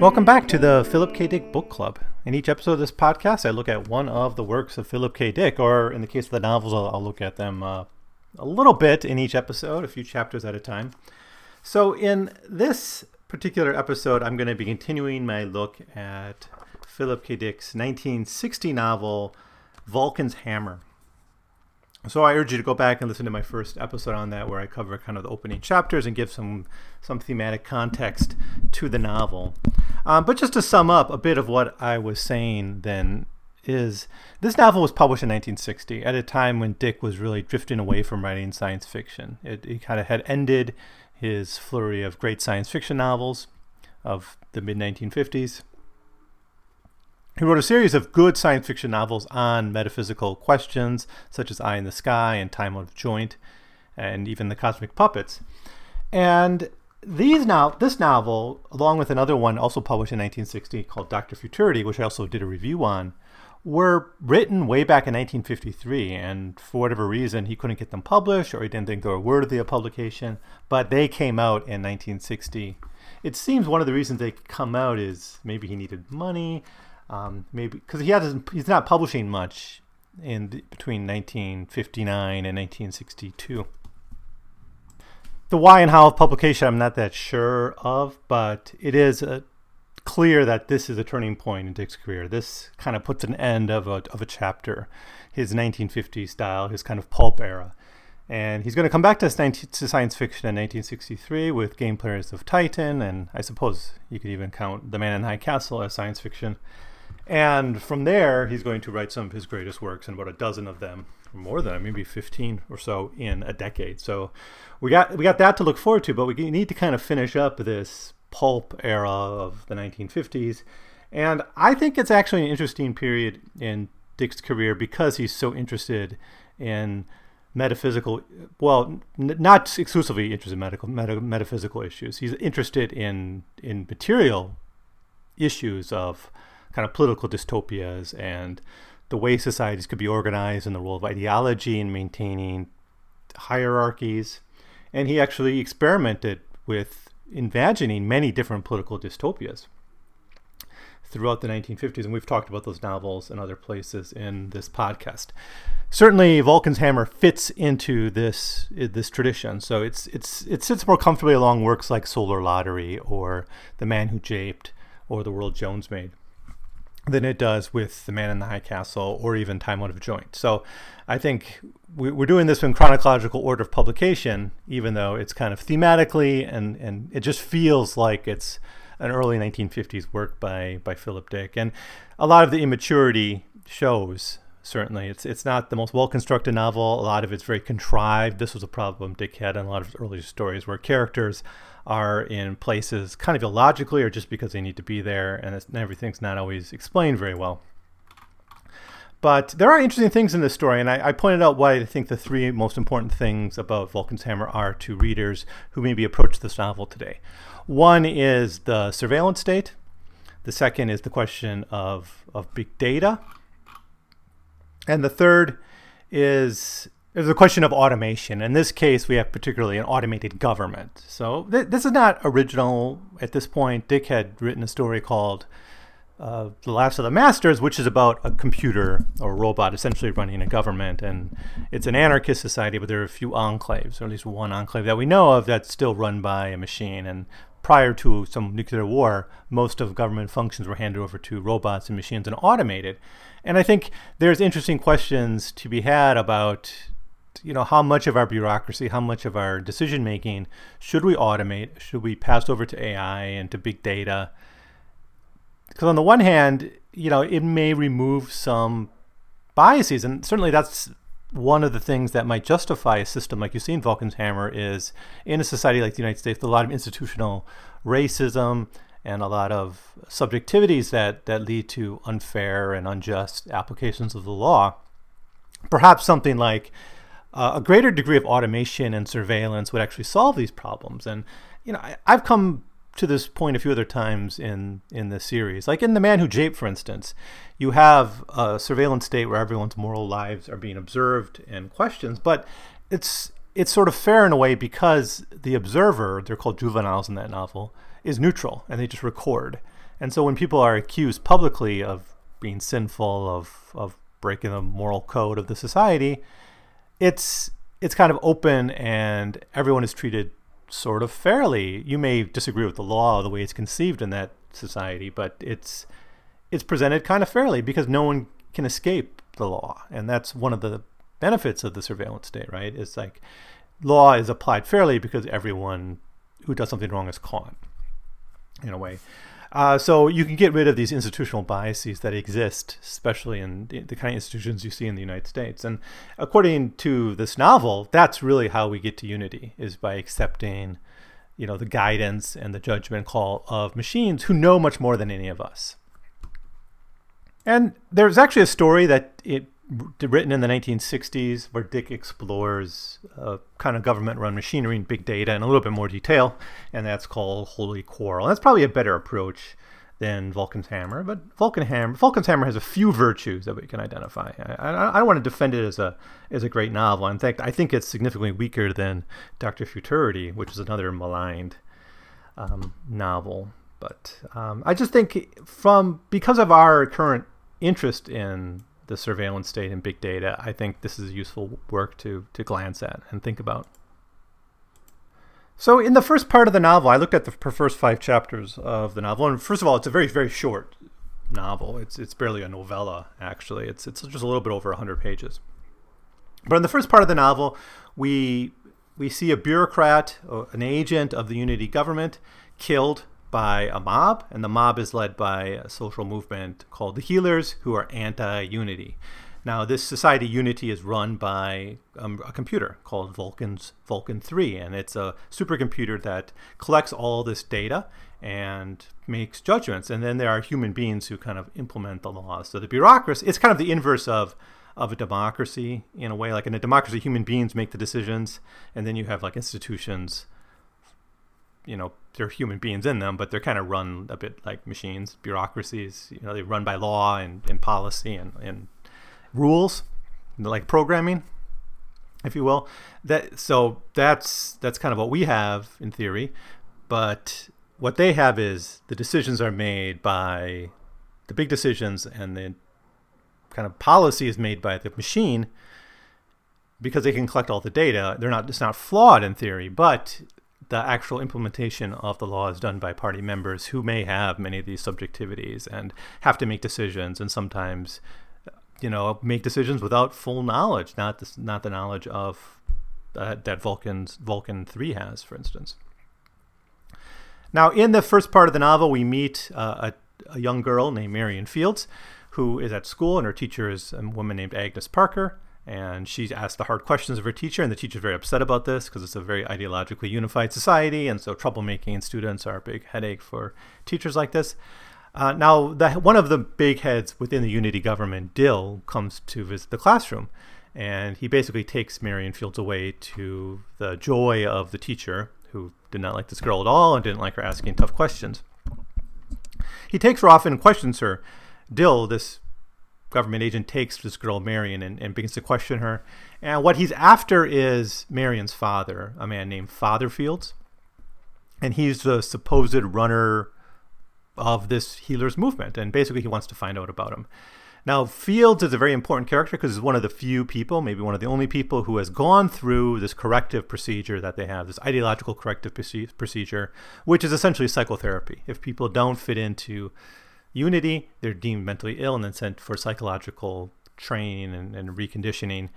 Welcome back to the Philip K. Dick Book Club. In each episode of this podcast, I look at one of the works of Philip K. Dick, or in the case of the novels, I'll, I'll look at them uh, a little bit in each episode, a few chapters at a time. So, in this particular episode, I'm going to be continuing my look at Philip K. Dick's 1960 novel, Vulcan's Hammer. So I urge you to go back and listen to my first episode on that, where I cover kind of the opening chapters and give some some thematic context to the novel. Um, but just to sum up a bit of what I was saying, then is this novel was published in 1960 at a time when Dick was really drifting away from writing science fiction. It, it kind of had ended his flurry of great science fiction novels of the mid 1950s. He wrote a series of good science fiction novels on metaphysical questions, such as Eye in the Sky and Time Out of Joint, and even The Cosmic Puppets. And these now, this novel, along with another one also published in 1960 called Doctor Futurity, which I also did a review on, were written way back in 1953. And for whatever reason, he couldn't get them published, or he didn't think they were worthy of publication. But they came out in 1960. It seems one of the reasons they come out is maybe he needed money, um, maybe because he hasn't he's not publishing much in between 1959 and 1962. The why and how of publication I'm not that sure of, but it is uh, clear that this is a turning point in Dick's career. This kind of puts an end of a of a chapter, his 1950s style, his kind of pulp era. And he's going to come back to, 19, to science fiction in 1963 with Game Players of Titan, and I suppose you could even count The Man in High Castle as science fiction. And from there, he's going to write some of his greatest works, and about a dozen of them, or more than maybe 15 or so in a decade. So we got we got that to look forward to, but we need to kind of finish up this pulp era of the 1950s. And I think it's actually an interesting period in Dick's career because he's so interested in metaphysical well n- not exclusively interested in medical meta- metaphysical issues he's interested in in material issues of kind of political dystopias and the way societies could be organized and the role of ideology in maintaining hierarchies and he actually experimented with imagining many different political dystopias throughout the 1950s, and we've talked about those novels and other places in this podcast. Certainly, Vulcan's Hammer fits into this uh, this tradition. So it's it's it sits more comfortably along works like Solar Lottery or The Man Who Japed or The World Jones Made than it does with The Man in the High Castle or even Time Out of Joint. So I think we, we're doing this in chronological order of publication, even though it's kind of thematically and, and it just feels like it's an early 1950s work by, by Philip Dick. And a lot of the immaturity shows, certainly. It's, it's not the most well constructed novel. A lot of it's very contrived. This was a problem Dick had in a lot of his earlier stories where characters are in places kind of illogically or just because they need to be there, and, everything's not always explained very well. But there are interesting things in this story, and I, I, pointed out what I think the three most important things about Vulcan's Hammer are to readers who maybe approach this novel today. One is the surveillance state. The second is the question of, of big data. And the third is there's a question of automation. In this case, we have particularly an automated government. So th- this is not original at this point. Dick had written a story called uh, The Last of the Masters, which is about a computer or a robot essentially running a government. And it's an anarchist society, but there are a few enclaves, or at least one enclave that we know of that's still run by a machine. And prior to some nuclear war, most of government functions were handed over to robots and machines and automated. And I think there's interesting questions to be had about you know how much of our bureaucracy how much of our decision making should we automate should we pass over to ai and to big data because on the one hand you know it may remove some biases and certainly that's one of the things that might justify a system like you see in vulcan's hammer is in a society like the united states a lot of institutional racism and a lot of subjectivities that, that lead to unfair and unjust applications of the law. Perhaps something like uh, a greater degree of automation and surveillance would actually solve these problems. And you know, I, I've come to this point a few other times in in this series. Like in The Man Who Japed, for instance, you have a surveillance state where everyone's moral lives are being observed and questioned, but it's it's sort of fair in a way because the observer, they're called juveniles in that novel, is neutral and they just record. And so when people are accused publicly of being sinful, of of breaking the moral code of the society, it's it's kind of open and everyone is treated sort of fairly. You may disagree with the law, the way it's conceived in that society, but it's it's presented kind of fairly because no one can escape the law, and that's one of the benefits of the surveillance state, right? It's like law is applied fairly because everyone who does something wrong is caught, in a way. Uh, so you can get rid of these institutional biases that exist, especially in the, the, kind of institutions you see in the United States. And according to this novel, that's really how we get to unity: is by accepting, you know, the guidance and the judgment call of machines who know much more than any of us. And there's actually a story that it written in the 1960s, where Dick explores uh, kind of government-run machinery and big data in a little bit more detail, and that's called Holy Quarrel. And that's probably a better approach than Vulcan's Hammer, but Vulcan Hammer, Vulcan's Hammer has a few virtues that we can identify. I, I, I don't want to defend it as a as a great novel. In fact, I think it's significantly weaker than Doctor Futurity, which is another maligned um, novel. But um, I just think from because of our current interest in the surveillance state and big data, I think this is useful work to, to glance at and think about. So, in the first part of the novel, I looked at the first five chapters of the novel. And first of all, it's a very, very short novel. It's, it's barely a novella, actually. It's, it's just a little bit over 100 pages. But in the first part of the novel, we, we see a bureaucrat, uh, an agent of the Unity government, killed by a mob, and the mob is led by a social movement called the Healers, who are anti unity. Now, this society unity is run by um, a computer called Vulcan's Vulcan 3, and it's a supercomputer that collects all this data and makes judgments. And then there are human beings who kind of implement the laws. So the bureaucracy, it's kind of the inverse of of a democracy in a way. Like in a democracy, human beings make the decisions, and then you have like institutions you know they're human beings in them, but they're kind of run a bit like machines, bureaucracies. You know, they run by law and, and policy and, and rules, like programming, if you will. That so that's that's kind of what we have in theory, but what they have is the decisions are made by the big decisions and the kind of policy is made by the machine because they can collect all the data. They're not it's not flawed in theory, but the actual implementation of the law is done by party members who may have many of these subjectivities and have to make decisions and sometimes you know make decisions without full knowledge not the, not the knowledge of uh, that Vulcan's Vulcan 3 has for instance. Now in the first part of the novel we meet uh, a, a young girl named Marion Fields who is at school and her teacher is a woman named Agnes Parker and she asked the hard questions of her teacher, and the teacher's very upset about this because it's a very ideologically unified society, and so troublemaking students are a big headache for teachers like this. Uh, now, the, one of the big heads within the Unity government, Dill, comes to visit the classroom, and he basically takes Marion Fields away to the joy of the teacher, who did not like this girl at all and didn't like her asking tough questions. He takes her off and questions her. Dill, this government agent takes this girl Marion and, and begins to question her. And what he's after is Marion's father, a man named Father Fields. And he's the supposed runner of this healers movement. And basically, he wants to find out about him. Now, Fields is a very important character because he's one of the few people, maybe one of the only people, who has gone through this corrective procedure that they have, this ideological corrective procedure, which is essentially psychotherapy. If people don't fit into Unity, they're deemed mentally ill and then sent for psychological training and, and reconditioning.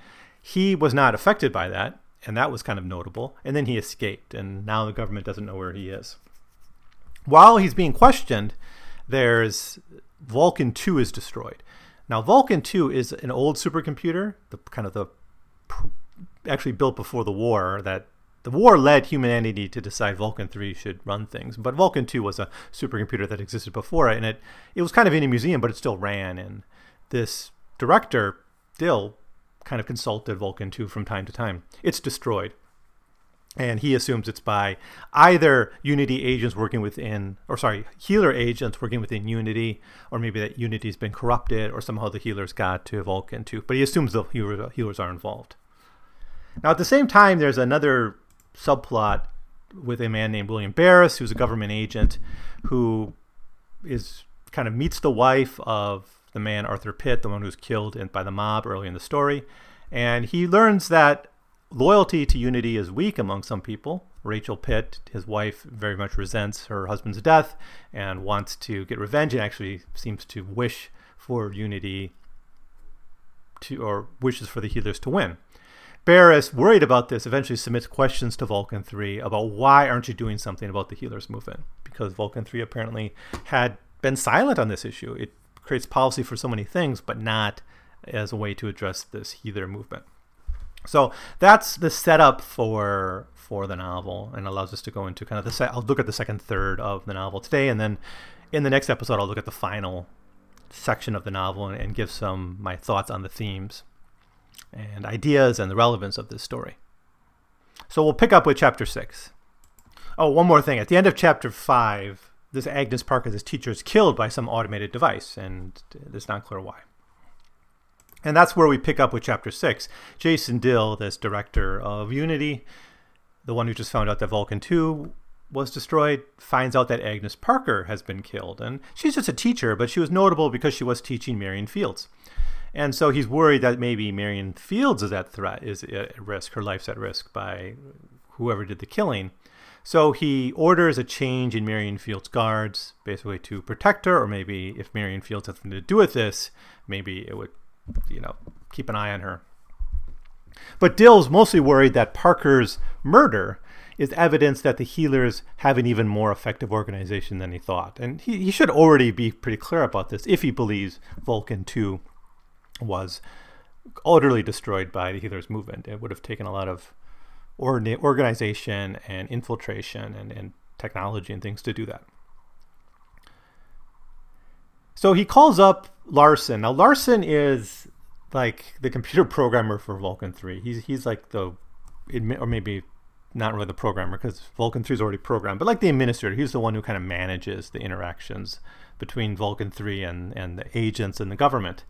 He was not affected by that, and that was kind of notable. And then he escaped, and now the government doesn't know where he is. While he's being questioned, there's Vulcan 2 is destroyed. Now, Vulcan 2 is an old supercomputer, the kind of the actually built before the war that the war led humanity to decide Vulcan 3 should run things. But Vulcan 2 was a supercomputer that existed before it, and it, it was kind of in a museum, but it still ran. And this director, Dill, kind of consulted Vulcan 2 from time to time. It's destroyed. And he assumes it's by either Unity agents working within, or sorry, healer agents working within Unity, or maybe that Unity's been corrupted, or somehow the healers got to Vulcan 2. But he assumes the healers are involved. Now, at the same time, there's another subplot with a man named William Barris, who's a government agent who is kind of meets the wife of the man Arthur Pitt, the one who's killed in, by the mob early in the story. And he learns that loyalty to Unity is weak among some people. Rachel Pitt, his wife, very much resents her husband's death and wants to get revenge and actually seems to wish for Unity to, or wishes for the healers to win. Barris, worried about this, eventually submits questions to Vulcan 3 about why aren't you doing something about the healers movement? Because Vulcan 3 apparently had been silent on this issue. It creates policy for so many things, but not as a way to address this healer movement. So that's the setup for for the novel, and allows us to go into kind of the. I'll look at the second third of the novel today, and then in the next episode, I'll look at the final section of the novel and, and give some my thoughts on the themes and ideas and the relevance of this story. So we'll pick up with chapter six. Oh, one more thing. At the end of chapter five, this Agnes Parker, this teacher, is killed by some automated device, and it's not clear why. And that's where we pick up with chapter six. Jason Dill, this director of Unity, the one who just found out that Vulcan 2 was destroyed, finds out that Agnes Parker has been killed. And she's just a teacher, but she was notable because she was teaching Marion Fields. And so he's worried that maybe Marion Fields is at threat, is at risk, her life's at risk by whoever did the killing. So he orders a change in Marion Fields' guards, basically to protect her, or maybe if Marion Fields has something to do with this, maybe it would, you know, keep an eye on her. But Dill's mostly worried that Parker's murder is evidence that the healers have an even more effective organization than he thought. And he, he should already be pretty clear about this if he believes Vulcan 2 was utterly destroyed by the healers movement. It would have taken a lot of organization and infiltration and, and technology and things to do that. So he calls up Larson. Now Larson is like the computer programmer for Vulcan 3. He's he's like the or maybe not really the programmer because Vulcan 3 is already programmed, but like the administrator, he's the one who kind of manages the interactions between Vulcan 3 and, and the agents and the government.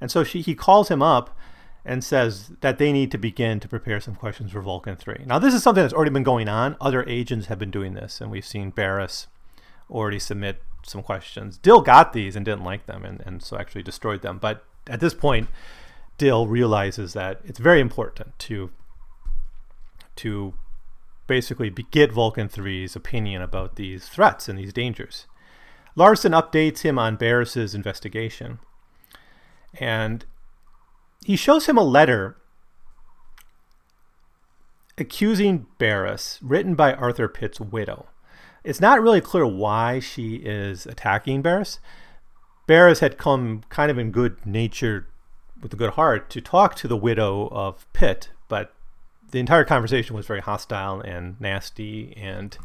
And so she, he calls him up and says that they need to begin to prepare some questions for Vulcan 3. Now, this is something that's already been going on. Other agents have been doing this, and we've seen Barris already submit some questions. Dill got these and didn't like them, and, and so actually destroyed them. But at this point, Dill realizes that it's very important to to basically get Vulcan 3's opinion about these threats and these dangers. Larson updates him on Barris's investigation and he shows him a letter accusing Barris, written by Arthur Pitt's widow. It's not really clear why she is attacking Barris. Barris had come kind of in good nature, with a good heart, to talk to the widow of Pitt, but the entire conversation was very hostile and nasty, and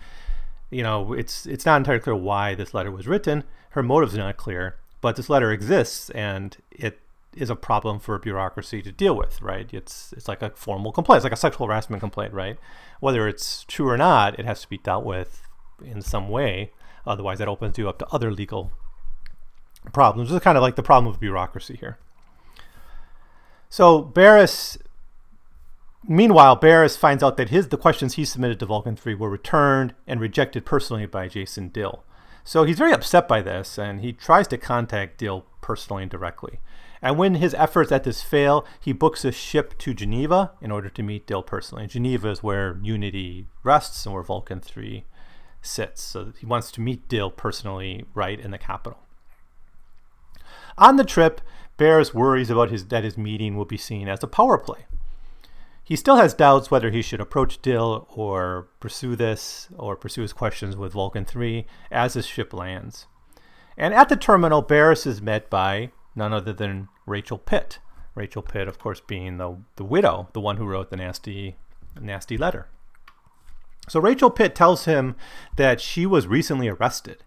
you know, it's it's not entirely clear why this letter was written. Her motives are not clear, but this letter exists and is a problem for a bureaucracy to deal with, right? It's it's like a formal complaint, it's like a sexual harassment complaint, right? Whether it's true or not, it has to be dealt with in some way. Otherwise, that opens you up to other legal problems. It's kind of like the problem of bureaucracy here. So Barris, meanwhile, Barris finds out that his the questions he submitted to Vulcan 3 were returned and rejected personally by Jason Dill. So he's very upset by this, and he tries to contact Dill personally and directly. And when his efforts at this fail, he books a ship to Geneva in order to meet Dill personally. And Geneva is where Unity rests and where Vulcan 3 sits. So he wants to meet Dill personally right in the capital. On the trip, Barris worries about his, that his meeting will be seen as a power play. He still has doubts whether he should approach Dill or pursue this or pursue his questions with Vulcan 3 as his ship lands. And at the terminal, Barris is met by none other than Rachel Pitt. Rachel Pitt, of course, being the, the widow, the one who wrote the nasty, nasty letter. So Rachel Pitt tells him that she was recently arrested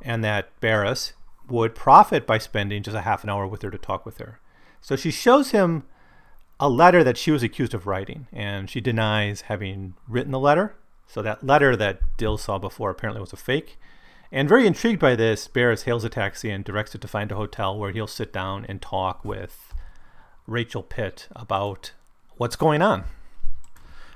and that Barris would profit by spending just a half an hour with her to talk with her. So she shows him a letter that she was accused of writing, and she denies having written the letter. So that letter that Dill saw before apparently was a fake. And very intrigued by this, Barris hails a taxi and directs it to find a hotel where he'll sit down and talk with Rachel Pitt about what's going on.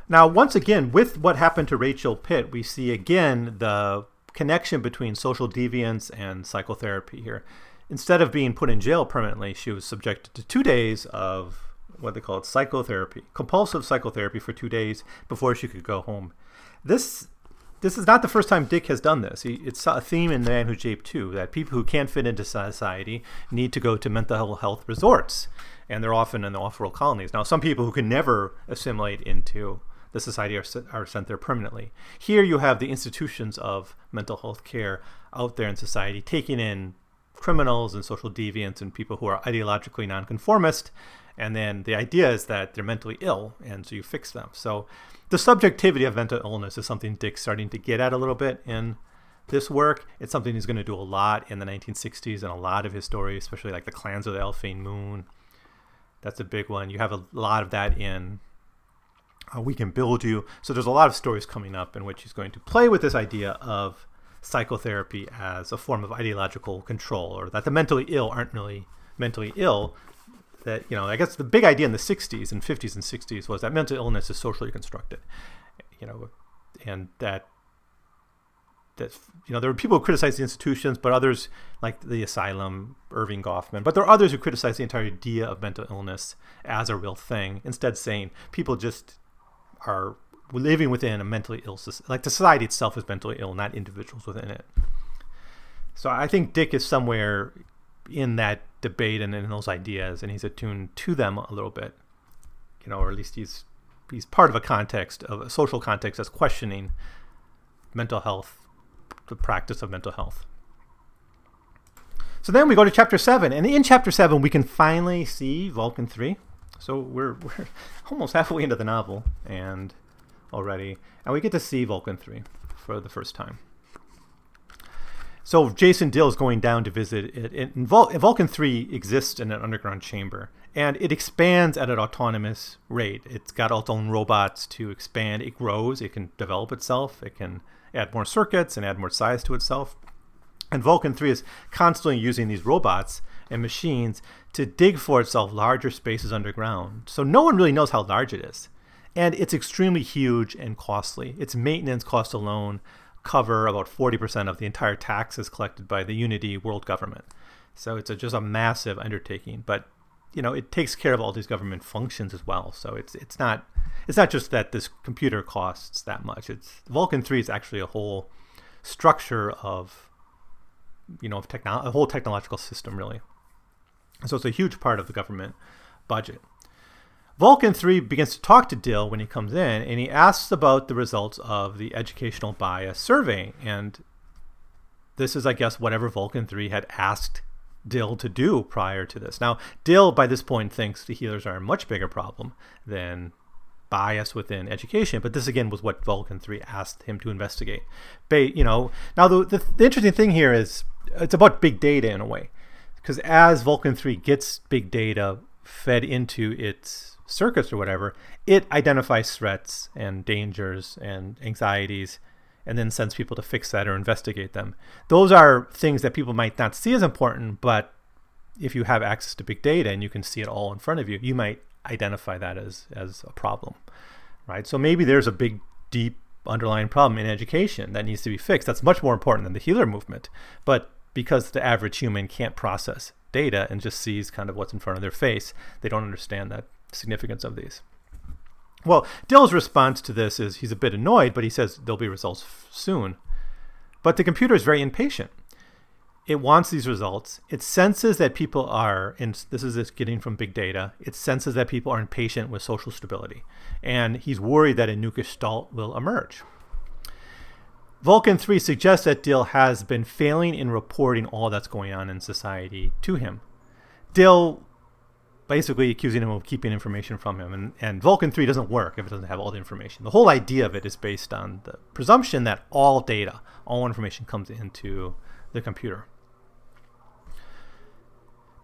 Now, once again, with what happened to Rachel Pitt, we see again the connection between social deviance and psychotherapy here. Instead of being put in jail permanently, she was subjected to two days of what they call it psychotherapy, compulsive psychotherapy for two days before she could go home. This this is not the first time Dick has done this. He, it's a theme in The Man Who Japed too that people who can't fit into society need to go to mental health resorts, and they're often in the off-world colonies. Now, some people who can never assimilate into the society are, are sent there permanently. Here, you have the institutions of mental health care out there in society taking in criminals and social deviants and people who are ideologically nonconformist. And then the idea is that they're mentally ill, and so you fix them. So the subjectivity of mental illness is something Dick's starting to get at a little bit in this work. It's something he's going to do a lot in the 1960s and a lot of his stories, especially like the Clans of the Alphane Moon. That's a big one. You have a lot of that in uh, We Can Build You. So there's a lot of stories coming up in which he's going to play with this idea of psychotherapy as a form of ideological control, or that the mentally ill aren't really mentally ill, that you know i guess the big idea in the 60s and 50s and 60s was that mental illness is socially constructed you know and that that you know there were people who criticized the institutions but others like the asylum Erving Goffman but there are others who criticize the entire idea of mental illness as a real thing instead saying people just are living within a mentally ill society like the society itself is mentally ill not individuals within it. So i think dick is somewhere in that debate and in those ideas, and he's attuned to them a little bit, you know, or at least he's he's part of a context of a social context that's questioning mental health, the practice of mental health. So then we go to chapter seven, and in chapter seven we can finally see Vulcan three. So we're we're almost halfway into the novel, and already, and we get to see Vulcan three for the first time. So Jason Dill is going down to visit it. it Vul- Vulcan 3 exists in an underground chamber, and it expands at an autonomous rate. It's got its own robots to expand. It grows. It can develop itself. It can add more circuits and add more size to itself. And Vulcan 3 is constantly using these robots and machines to dig for itself larger spaces underground. So no one really knows how large it is. And it's extremely huge and costly. Its maintenance cost alone cover about 40% of the entire taxes collected by the Unity world government. So it's a, just a massive undertaking, but you know it takes care of all these government functions as well. So it's it's not it's not just that this computer costs that much. It's Vulcan 3 is actually a whole structure of you know of techno- a whole technological system really. So it's a huge part of the government budget. Vulcan 3 begins to talk to Dill when he comes in, and he asks about the results of the educational bias survey. And this is, I guess, whatever Vulcan 3 had asked Dill to do prior to this. Now, Dill, by this point, thinks the healers are a much bigger problem than bias within education, but this again was what Vulcan 3 asked him to investigate. Ba- you know, now the, the, the interesting thing here is it's about big data in a way, because as Vulcan 3 gets big data fed into its circuits or whatever, it identifies threats and dangers and anxieties and then sends people to fix that or investigate them. Those are things that people might not see as important, but if you have access to big data and you can see it all in front of you, you might identify that as, as a problem, right? So maybe there's a big, deep underlying problem in education that needs to be fixed. That's much more important than the healer movement. But because the average human can't process data and just sees kind of what's in front of their face, they don't understand that significance of these. Well, Dill's response to this is he's a bit annoyed, but he says there'll be results f- soon. But the computer is very impatient. It wants these results. It senses that people are, and this is this getting from big data, it senses that people are impatient with social stability. And he's worried that a new gestalt will emerge. Vulcan 3 suggests that Dill has been failing in reporting all that's going on in society to him. Dill basically accusing him of keeping information from him. And, and Vulcan 3 doesn't work if it doesn't have all the information. The whole idea of it is based on the presumption that all data, all information comes into the computer.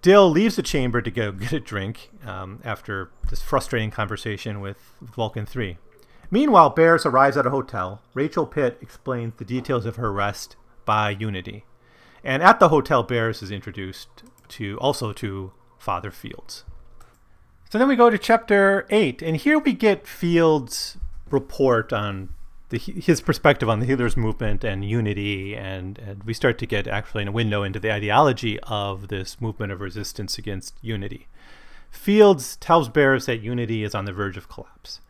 Dill leaves the chamber to go get a drink um, after this frustrating conversation with Vulcan 3. Meanwhile, Barris arrives at a hotel. Rachel Pitt explains the details of her arrest by Unity. And at the hotel, Barris is introduced to also to Father Fields. So then we go to chapter 8, and here we get Fields' report on the, his perspective on the healers movement and unity, and, and we start to get actually a window into the ideology of this movement of resistance against unity. Fields tells Barris that unity is on the verge of collapse.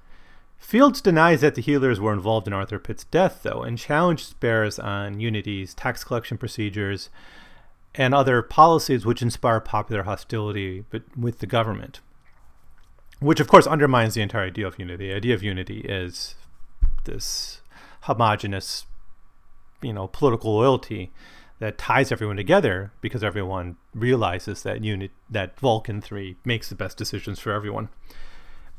Fields denies that the healers were involved in Arthur Pitt's death, though, and challenges Barris on Unity's tax collection procedures and other policies which inspire popular hostility with the government. Which, of course, undermines the entire idea of unity. The idea of unity is this homogenous, you know, political loyalty that ties everyone together because everyone realizes that unit that Vulcan 3 makes the best decisions for everyone.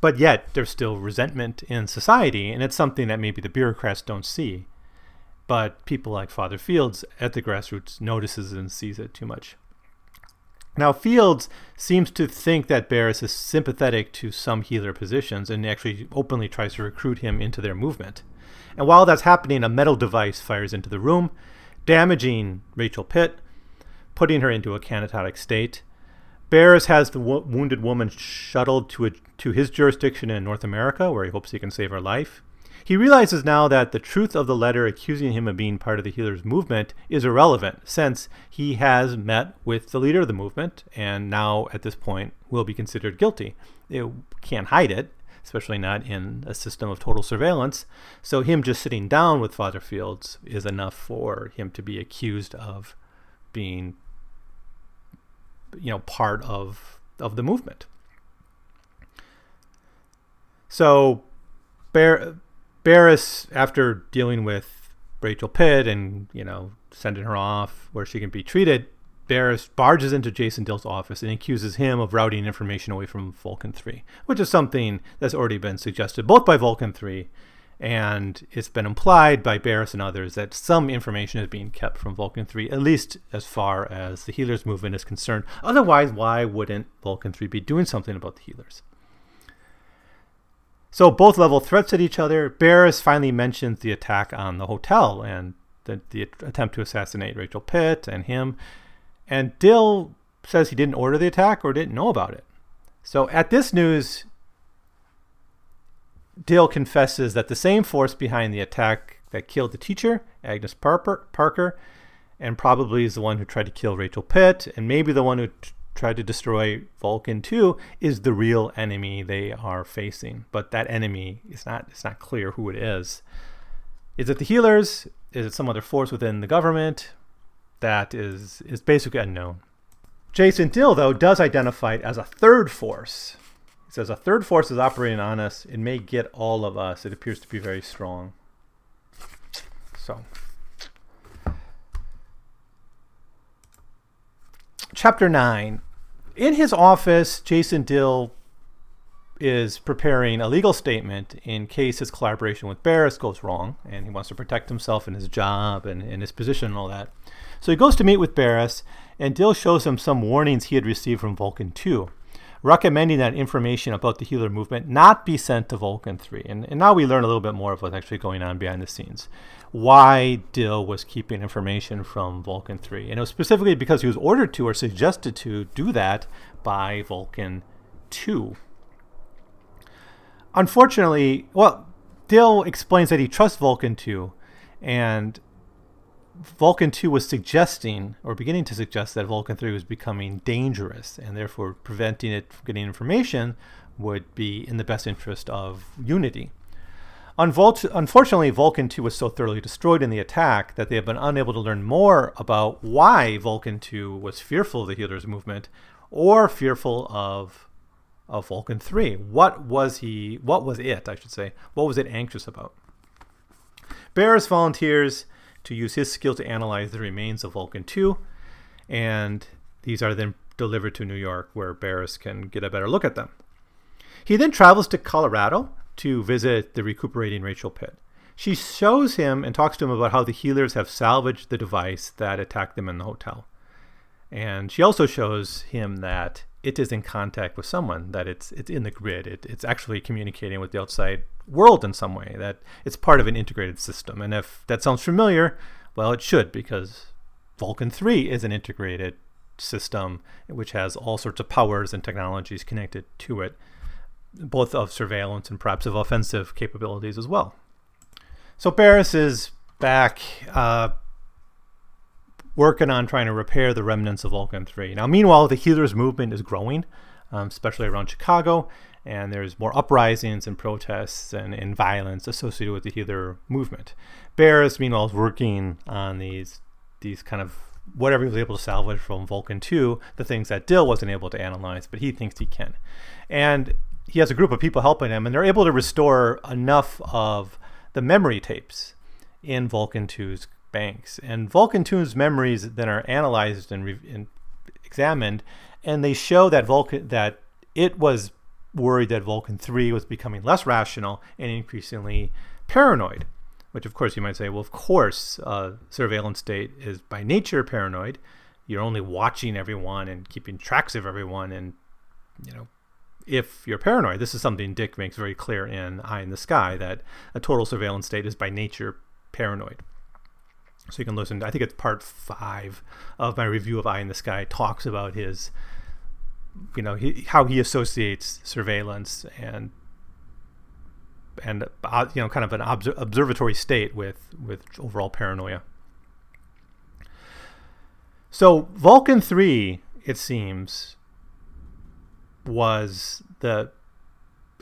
But yet there's still resentment in society and it's something that maybe the bureaucrats don't see. But people like Father Fields at the grassroots notices and sees it too much. Now, Fields seems to think that Barris is sympathetic to some healer positions and actually openly tries to recruit him into their movement. And while that's happening, a metal device fires into the room, damaging Rachel Pitt, putting her into a canatotic state. Barris has the wo- wounded woman shuttled to, a, to his jurisdiction in North America, where he hopes he can save her life. He realizes now that the truth of the letter accusing him of being part of the healers movement is irrelevant, since he has met with the leader of the movement and now, at this point, will be considered guilty. It can't hide it, especially not in a system of total surveillance. So, him just sitting down with Father Fields is enough for him to be accused of being, you know, part of of the movement. So, Bear Barris, after dealing with Rachel Pitt and, you know, sending her off where she can be treated, Barris barges into Jason Dill's office and accuses him of routing information away from Vulcan 3, which is something that's already been suggested both by Vulcan 3 and it's been implied by Barris and others that some information is being kept from Vulcan 3, at least as far as the healers movement is concerned. Otherwise, why wouldn't Vulcan 3 be doing something about the healers? So both level threats at each other. Barris finally mentions the attack on the hotel and the, the attempt to assassinate Rachel Pitt and him. And Dill says he didn't order the attack or didn't know about it. So at this news, Dill confesses that the same force behind the attack that killed the teacher, Agnes Parker, Parker and probably is the one who tried to kill Rachel Pitt, and maybe the one who t- tried to destroy Vulcan 2 is the real enemy they are facing. But that enemy is not it's not clear who it is. Is it the healers? Is it some other force within the government? That is is basically unknown. Jason Dill, though, does identify it as a third force. He says a third force is operating on us. It may get all of us. It appears to be very strong. So Chapter 9. In his office, Jason Dill is preparing a legal statement in case his collaboration with Barris goes wrong and he wants to protect himself and his job and, and his position and all that. So he goes to meet with Barris, and Dill shows him some warnings he had received from Vulcan 2, recommending that information about the healer movement not be sent to Vulcan 3. And, and now we learn a little bit more of what's actually going on behind the scenes why Dill was keeping information from Vulcan 3. And it was specifically because he was ordered to or suggested to do that by Vulcan 2. Unfortunately, well, Dill explains that he trusts Vulcan 2, and Vulcan 2 was suggesting or beginning to suggest that Vulcan 3 was becoming dangerous, and therefore preventing it from getting information would be in the best interest of Unity. Unfortunately, Vulcan 2 was so thoroughly destroyed in the attack that they have been unable to learn more about why Vulcan 2 was fearful of the Healers movement or fearful of of Vulcan 3. What was he what was it, I should say? What was it anxious about? Barris volunteers to use his skill to analyze the remains of Vulcan 2 and these are then delivered to New York, where Barris can get a better look at them. He then travels to Colorado to visit the recuperating Rachel Pitt. She shows him and talks to him about how the healers have salvaged the device that attacked them in the hotel. And she also shows him that it is in contact with someone, that it's it's in the grid. It, it's actually communicating with the outside world in some way, that it's part of an integrated system. And if that sounds familiar, well, it should, because Vulcan 3 is an integrated system which has all sorts of powers and technologies connected to it, both of surveillance and perhaps of offensive capabilities as well. So Barris is back uh, working on trying to repair the remnants of Vulcan 3. Now, meanwhile, the healers movement is growing, um, especially around Chicago, and there's more uprisings and protests and, and violence associated with the healer movement. Barris, meanwhile, is working on these these kind of whatever he was able to salvage from Vulcan 2, the things that Dill wasn't able to analyze, but he thinks he can. And he has a group of people helping him, and they're able to restore enough of the memory tapes in Vulcan 2's banks. And Vulcan 2's memories then are analyzed and, re- and examined, and they show that Vulcan that it was worried that Vulcan 3 was becoming less rational and increasingly paranoid. Which, of course, you might say, well, of course, uh, surveillance state is by nature paranoid. You're only watching everyone and keeping tracks of everyone, and you know, if you're paranoid, this is something Dick makes very clear in Eye in the Sky that a total surveillance state is by nature paranoid. So you can listen. To, I think it's part five of my review of Eye in the Sky talks about his, you know, he, how he associates surveillance and and uh, you know, kind of an obs- observatory state with with overall paranoia. So Vulcan three, it seems, was the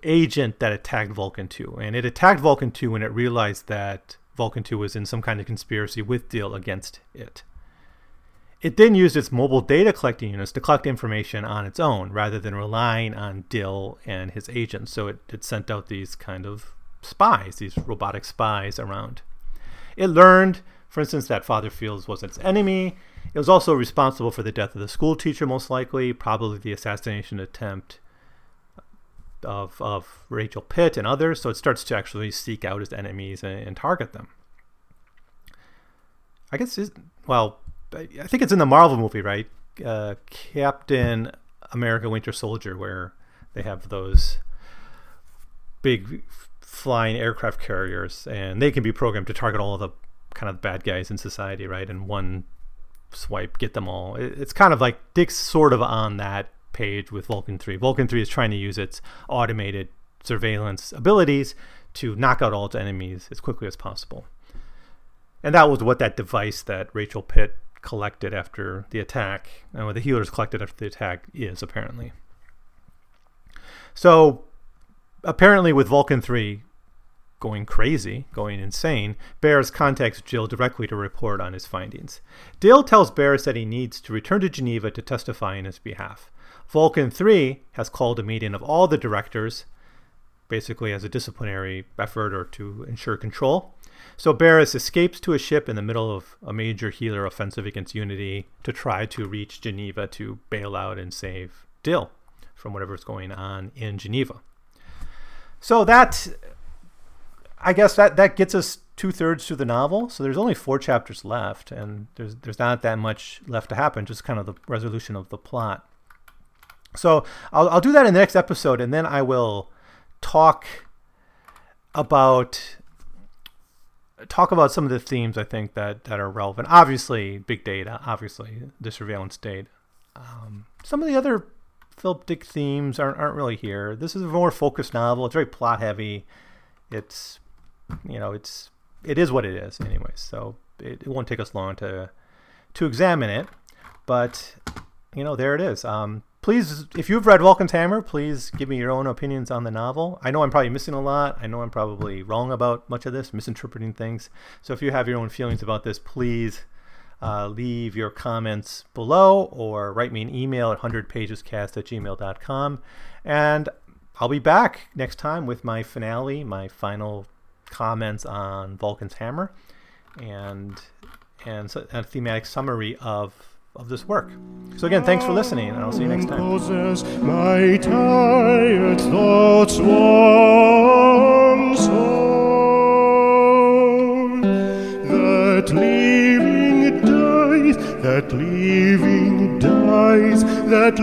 agent that attacked Vulcan 2. And it attacked Vulcan 2 when it realized that Vulcan 2 was in some kind of conspiracy with Dill against it. It then used its mobile data collecting units to collect information on its own rather than relying on Dill and his agents. So it, it sent out these kind of spies, these robotic spies around. It learned, for instance, that Father Fields was its enemy. It was also responsible for the death of the school teacher, most likely, probably the assassination attempt of, of Rachel Pitt and others. So it starts to actually seek out its enemies and, and target them. I guess, well, I think it's in the Marvel movie, right? Uh, Captain America Winter Soldier, where they have those big flying aircraft carriers, and they can be programmed to target all the kind of bad guys in society, right? And one swipe, get them all. It's kind of like Dick's sort of on that page with Vulcan 3. Vulcan 3 is trying to use its automated surveillance abilities to knock out all its enemies as quickly as possible. And that was what that device that Rachel Pitt collected after the attack, and what the healers collected after the attack is, apparently. So, apparently, with Vulcan 3 going crazy, going insane, Barris contacts Dill directly to report on his findings. Dill tells Barris that he needs to return to Geneva to testify in his behalf. Vulcan 3 has called a meeting of all the directors, basically as a disciplinary effort or to ensure control. So Barris escapes to a ship in the middle of a major healer offensive against Unity to try to reach Geneva to bail out and save Dill from whatever's going on in Geneva. So that, I guess that that gets us two thirds through the novel. So there's only four chapters left, and there's there's not that much left to happen. Just kind of the resolution of the plot. So I'll I'll do that in the next episode, and then I will talk about talk about some of the themes I think that, that are relevant. Obviously, big data. Obviously, the surveillance state. Um, some of the other Philip Dick themes aren't aren't really here. This is a more focused novel. It's very plot heavy. It's you know it's it is what it is anyway. So it, it won't take us long to to examine it. But you know there it is. Um, please, if you've read Vulcan's Hammer, please give me your own opinions on the novel. I know I'm probably missing a lot. I know I'm probably wrong about much of this, misinterpreting things. So if you have your own feelings about this, please uh, leave your comments below or write me an email at 100pagescast at gmail.com. And I'll be back next time with my finale, my final comments on Vulcan's Hammer, and and a thematic summary of of this work. So again, thanks for listening, and I'll see you next time. That dies, that dies, that